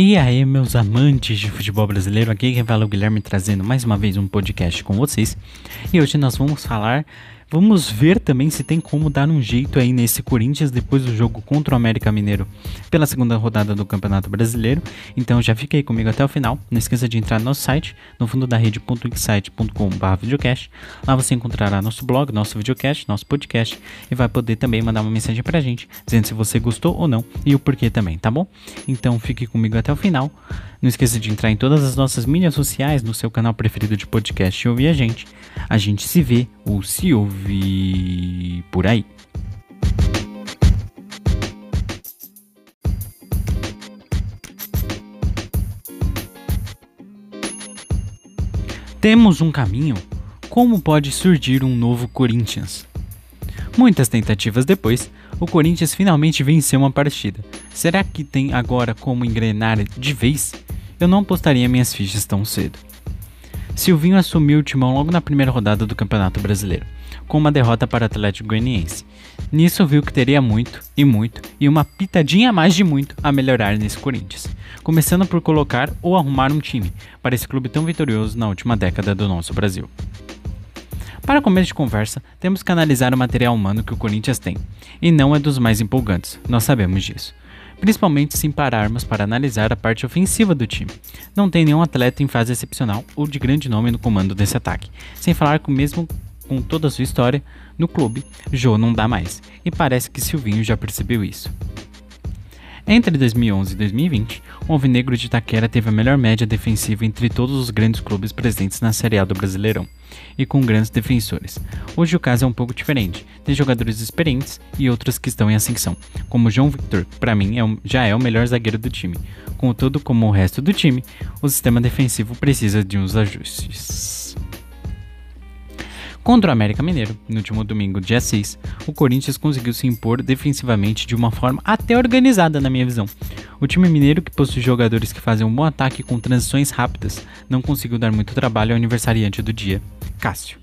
E aí, meus amantes de futebol brasileiro, aqui quem fala é o Guilherme trazendo mais uma vez um podcast com vocês. E hoje nós vamos falar Vamos ver também se tem como dar um jeito aí nesse Corinthians depois do jogo contra o América Mineiro pela segunda rodada do Campeonato Brasileiro. Então já fica aí comigo até o final. Não esqueça de entrar no nosso site, no fundo da rede.wixsite.com.br videocast. Lá você encontrará nosso blog, nosso videocast, nosso podcast e vai poder também mandar uma mensagem pra gente dizendo se você gostou ou não e o porquê também, tá bom? Então fique comigo até o final. Não esqueça de entrar em todas as nossas mídias sociais, no seu canal preferido de podcast e ouvir a gente. A gente se vê ou se ouve por aí. Temos um caminho? Como pode surgir um novo Corinthians? Muitas tentativas depois, o Corinthians finalmente venceu uma partida. Será que tem agora como engrenar de vez? Eu não apostaria minhas fichas tão cedo. Silvinho assumiu o timão logo na primeira rodada do Campeonato Brasileiro, com uma derrota para o Atlético Goianiense. Nisso viu que teria muito, e muito, e uma pitadinha a mais de muito a melhorar nesse Corinthians, começando por colocar ou arrumar um time para esse clube tão vitorioso na última década do nosso Brasil. Para começo de conversa, temos que analisar o material humano que o Corinthians tem, e não é dos mais empolgantes, nós sabemos disso principalmente se pararmos para analisar a parte ofensiva do time. Não tem nenhum atleta em fase excepcional ou de grande nome no comando desse ataque, sem falar que mesmo com toda a sua história no clube, Jô não dá mais, e parece que Silvinho já percebeu isso. Entre 2011 e 2020, o Alvinegro de Itaquera teve a melhor média defensiva entre todos os grandes clubes presentes na Série A do Brasileirão, e com grandes defensores. Hoje o caso é um pouco diferente, tem jogadores experientes e outros que estão em ascensão, como João Victor, que para mim é já é o melhor zagueiro do time. Contudo, como o resto do time, o sistema defensivo precisa de uns ajustes. Contra o América Mineiro, no último domingo, dia 6, o Corinthians conseguiu se impor defensivamente de uma forma até organizada, na minha visão. O time mineiro, que possui jogadores que fazem um bom ataque com transições rápidas, não conseguiu dar muito trabalho ao aniversariante do dia, Cássio.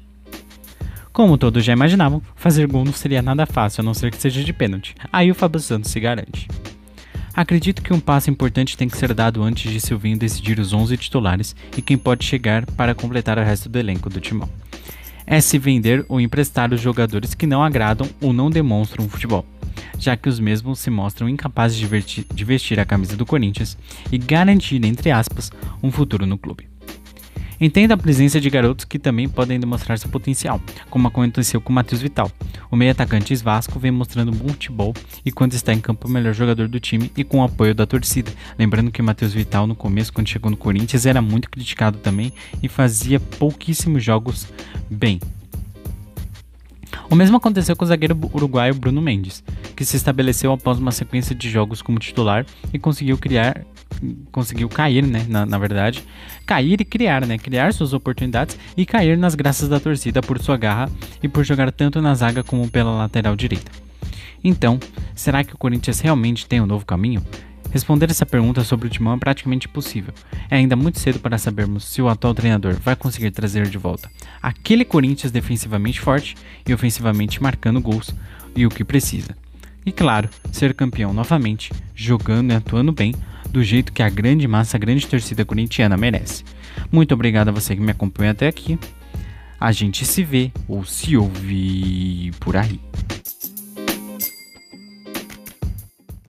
Como todos já imaginavam, fazer gol não seria nada fácil, a não ser que seja de pênalti. Aí o Fábio Santos se garante. Acredito que um passo importante tem que ser dado antes de Silvinho decidir os 11 titulares e quem pode chegar para completar o resto do elenco do timão é se vender ou emprestar os jogadores que não agradam ou não demonstram futebol, já que os mesmos se mostram incapazes de vestir, a camisa do Corinthians e garantir, entre aspas, um futuro no clube. Entenda a presença de garotos que também podem demonstrar seu potencial, como aconteceu com Matheus Vital. O meio atacante Vasco vem mostrando bom futebol e quando está em campo o melhor jogador do time e com o apoio da torcida. Lembrando que Matheus Vital no começo, quando chegou no Corinthians, era muito criticado também e fazia pouquíssimos jogos bem. O mesmo aconteceu com o zagueiro uruguaio Bruno Mendes, que se estabeleceu após uma sequência de jogos como titular e conseguiu criar, conseguiu cair, né, na, na, verdade, cair e criar, né, criar suas oportunidades e cair nas graças da torcida por sua garra e por jogar tanto na zaga como pela lateral direita. Então, será que o Corinthians realmente tem um novo caminho? Responder essa pergunta sobre o Timão é praticamente impossível. É ainda muito cedo para sabermos se o atual treinador vai conseguir trazer de volta aquele Corinthians defensivamente forte e ofensivamente marcando gols e o que precisa. E claro, ser campeão novamente, jogando e atuando bem, do jeito que a grande massa, a grande torcida corintiana merece. Muito obrigado a você que me acompanha até aqui. A gente se vê ou se ouve por aí.